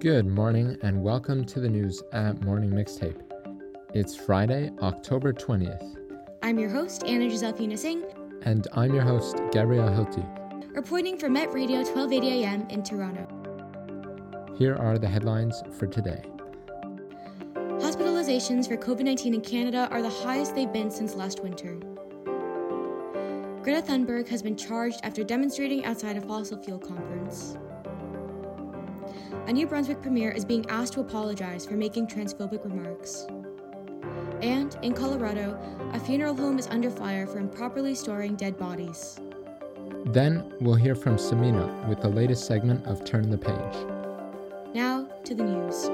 Good morning and welcome to the news at Morning Mixtape. It's Friday, October 20th. I'm your host, Anna-Giselle Funes-Eng. And I'm your host, Gabrielle Hilty. Reporting for Met Radio 1280 AM in Toronto. Here are the headlines for today. Hospitalizations for COVID 19 in Canada are the highest they've been since last winter. Greta Thunberg has been charged after demonstrating outside a fossil fuel conference. A New Brunswick premier is being asked to apologize for making transphobic remarks. And in Colorado, a funeral home is under fire for improperly storing dead bodies. Then we'll hear from Samina with the latest segment of Turn the Page. Now to the news.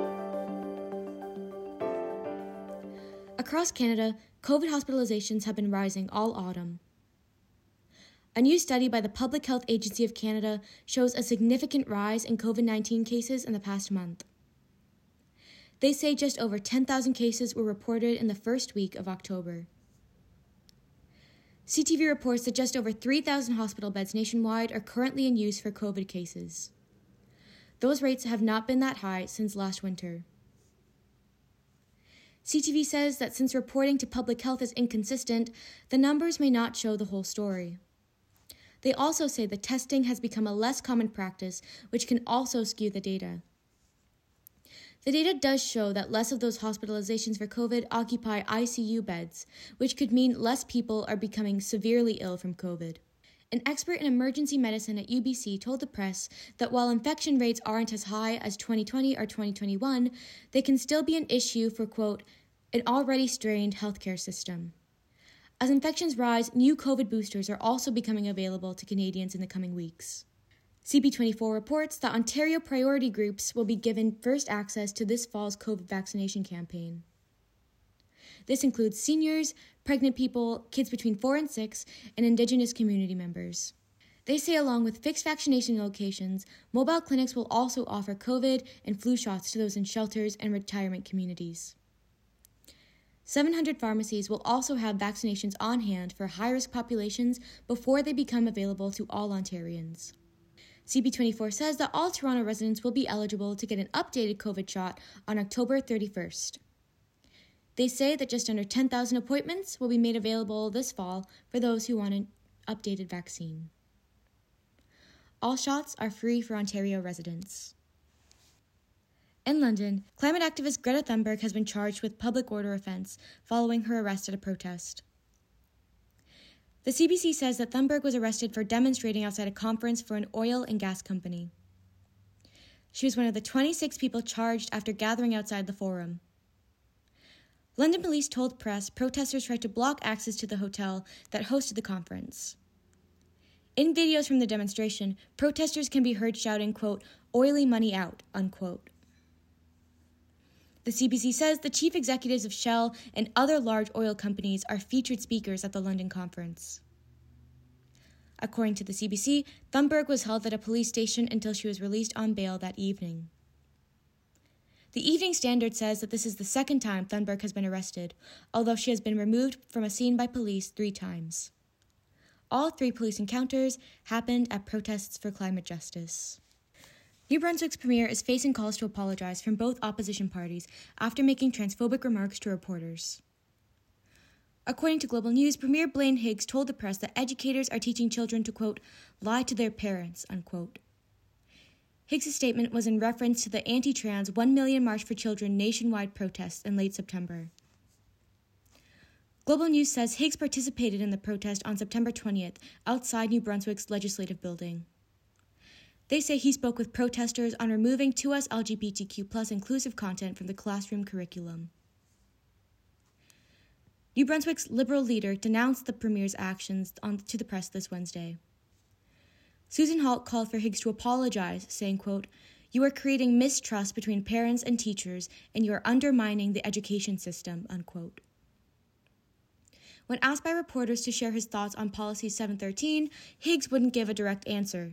Across Canada, COVID hospitalizations have been rising all autumn. A new study by the Public Health Agency of Canada shows a significant rise in COVID 19 cases in the past month. They say just over 10,000 cases were reported in the first week of October. CTV reports that just over 3,000 hospital beds nationwide are currently in use for COVID cases. Those rates have not been that high since last winter. CTV says that since reporting to public health is inconsistent, the numbers may not show the whole story. They also say that testing has become a less common practice, which can also skew the data. The data does show that less of those hospitalizations for COVID occupy ICU beds, which could mean less people are becoming severely ill from COVID. An expert in emergency medicine at UBC told the press that while infection rates aren't as high as 2020 or 2021, they can still be an issue for, quote, an already strained healthcare system. As infections rise, new COVID boosters are also becoming available to Canadians in the coming weeks. CP24 reports that Ontario priority groups will be given first access to this fall's COVID vaccination campaign. This includes seniors, pregnant people, kids between 4 and 6, and Indigenous community members. They say, along with fixed vaccination locations, mobile clinics will also offer COVID and flu shots to those in shelters and retirement communities. 700 pharmacies will also have vaccinations on hand for high risk populations before they become available to all Ontarians. CP24 says that all Toronto residents will be eligible to get an updated COVID shot on October 31st. They say that just under 10,000 appointments will be made available this fall for those who want an updated vaccine. All shots are free for Ontario residents. In London, climate activist Greta Thunberg has been charged with public order offense following her arrest at a protest. The CBC says that Thunberg was arrested for demonstrating outside a conference for an oil and gas company. She was one of the 26 people charged after gathering outside the forum. London police told press protesters tried to block access to the hotel that hosted the conference. In videos from the demonstration, protesters can be heard shouting, quote, oily money out, unquote. The CBC says the chief executives of Shell and other large oil companies are featured speakers at the London conference. According to the CBC, Thunberg was held at a police station until she was released on bail that evening. The Evening Standard says that this is the second time Thunberg has been arrested, although she has been removed from a scene by police three times. All three police encounters happened at protests for climate justice. New Brunswick's premier is facing calls to apologize from both opposition parties after making transphobic remarks to reporters. According to Global News, Premier Blaine Higgs told the press that educators are teaching children to, quote, lie to their parents, unquote. Higgs' statement was in reference to the anti trans 1 Million March for Children nationwide protests in late September. Global News says Higgs participated in the protest on September 20th outside New Brunswick's legislative building. They say he spoke with protesters on removing 2S LGBTQ plus inclusive content from the classroom curriculum. New Brunswick's Liberal leader denounced the Premier's actions on, to the press this Wednesday. Susan Holt called for Higgs to apologize, saying, quote, You are creating mistrust between parents and teachers, and you are undermining the education system, unquote. When asked by reporters to share his thoughts on Policy 713, Higgs wouldn't give a direct answer.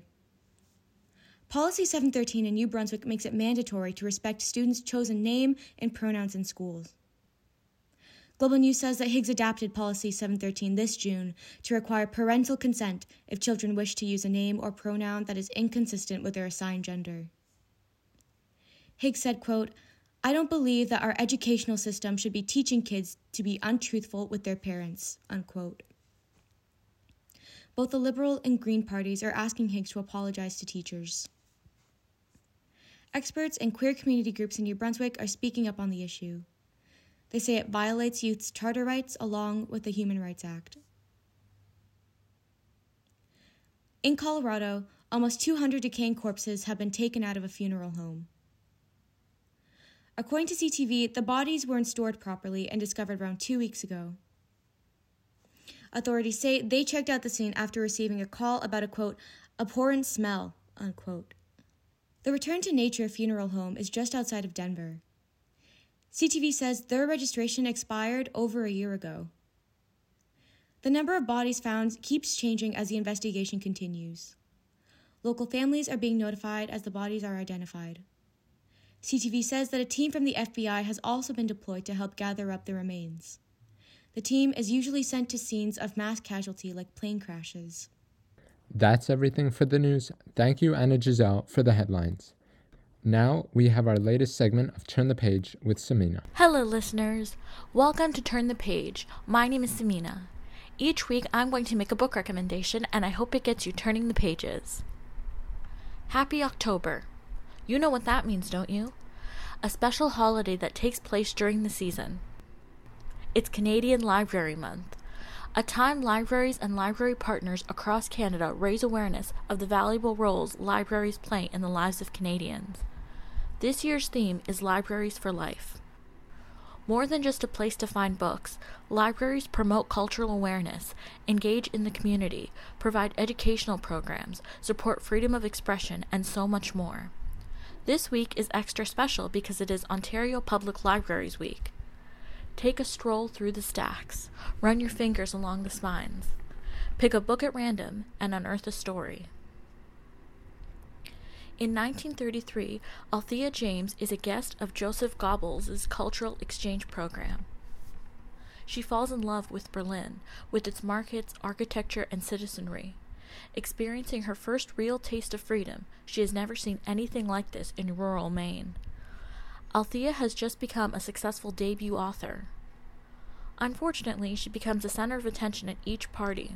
Policy 713 in New Brunswick makes it mandatory to respect students' chosen name and pronouns in schools. Global News says that Higgs adapted Policy 713 this June to require parental consent if children wish to use a name or pronoun that is inconsistent with their assigned gender. Higgs said, quote, I don't believe that our educational system should be teaching kids to be untruthful with their parents, unquote. Both the Liberal and Green parties are asking Higgs to apologize to teachers. Experts and queer community groups in New Brunswick are speaking up on the issue. They say it violates youth's charter rights along with the Human Rights Act. In Colorado, almost 200 decaying corpses have been taken out of a funeral home. According to CTV, the bodies weren't stored properly and discovered around two weeks ago. Authorities say they checked out the scene after receiving a call about a quote, abhorrent smell, unquote. The Return to Nature funeral home is just outside of Denver. CTV says their registration expired over a year ago. The number of bodies found keeps changing as the investigation continues. Local families are being notified as the bodies are identified. CTV says that a team from the FBI has also been deployed to help gather up the remains. The team is usually sent to scenes of mass casualty like plane crashes. That's everything for the news. Thank you, Anna Giselle, for the headlines. Now we have our latest segment of Turn the Page with Samina. Hello, listeners. Welcome to Turn the Page. My name is Samina. Each week I'm going to make a book recommendation, and I hope it gets you turning the pages. Happy October. You know what that means, don't you? A special holiday that takes place during the season. It's Canadian Library Month a time libraries and library partners across Canada raise awareness of the valuable roles libraries play in the lives of Canadians. This year's theme is Libraries for Life. More than just a place to find books, libraries promote cultural awareness, engage in the community, provide educational programs, support freedom of expression, and so much more. This week is extra special because it is Ontario Public Libraries Week. Take a stroll through the stacks, run your fingers along the spines, pick a book at random, and unearth a story. In 1933, Althea James is a guest of Joseph Goebbels' cultural exchange program. She falls in love with Berlin, with its markets, architecture, and citizenry. Experiencing her first real taste of freedom, she has never seen anything like this in rural Maine. Althea has just become a successful debut author. Unfortunately, she becomes the center of attention at each party.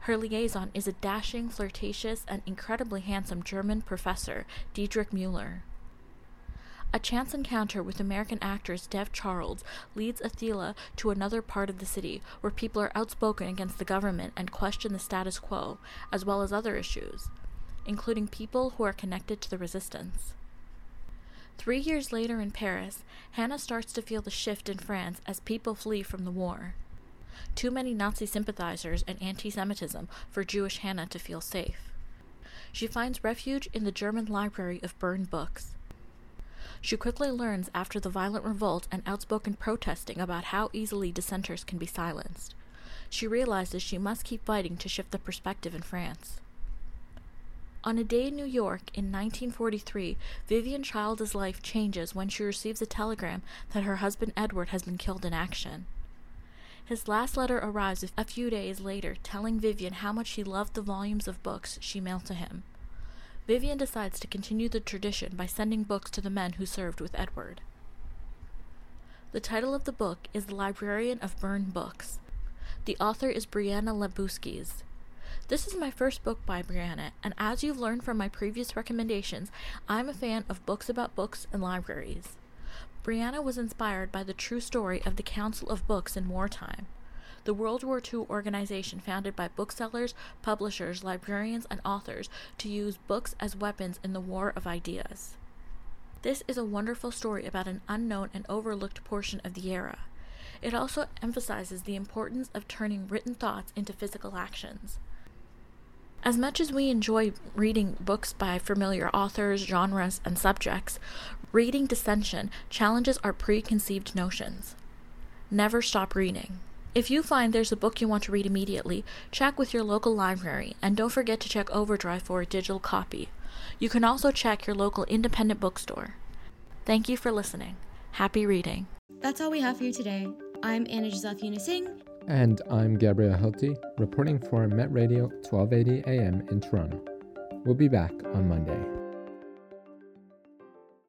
Her liaison is a dashing, flirtatious, and incredibly handsome German professor, Diedrich Mueller. A chance encounter with American actress Dev Charles leads Althea to another part of the city where people are outspoken against the government and question the status quo, as well as other issues, including people who are connected to the resistance. Three years later in Paris, Hannah starts to feel the shift in France as people flee from the war. Too many Nazi sympathizers and anti Semitism for Jewish Hannah to feel safe. She finds refuge in the German library of burned books. She quickly learns after the violent revolt and outspoken protesting about how easily dissenters can be silenced. She realizes she must keep fighting to shift the perspective in France. On a day in New York in 1943, Vivian Childs' life changes when she receives a telegram that her husband Edward has been killed in action. His last letter arrives a few days later, telling Vivian how much he loved the volumes of books she mailed to him. Vivian decides to continue the tradition by sending books to the men who served with Edward. The title of the book is The Librarian of Burned Books. The author is Brianna Labuskes. This is my first book by Brianna, and as you've learned from my previous recommendations, I'm a fan of books about books and libraries. Brianna was inspired by the true story of the Council of Books in wartime, the World War II organization founded by booksellers, publishers, librarians, and authors to use books as weapons in the war of ideas. This is a wonderful story about an unknown and overlooked portion of the era. It also emphasizes the importance of turning written thoughts into physical actions. As much as we enjoy reading books by familiar authors, genres, and subjects, reading dissension challenges our preconceived notions. Never stop reading. If you find there's a book you want to read immediately, check with your local library and don't forget to check Overdrive for a digital copy. You can also check your local independent bookstore. Thank you for listening. Happy reading. That's all we have for you today. I'm Anna-Giselle Funes-Eng, and I'm Gabriel Hilty, reporting for Met Radio 1280 AM in Toronto. We'll be back on Monday.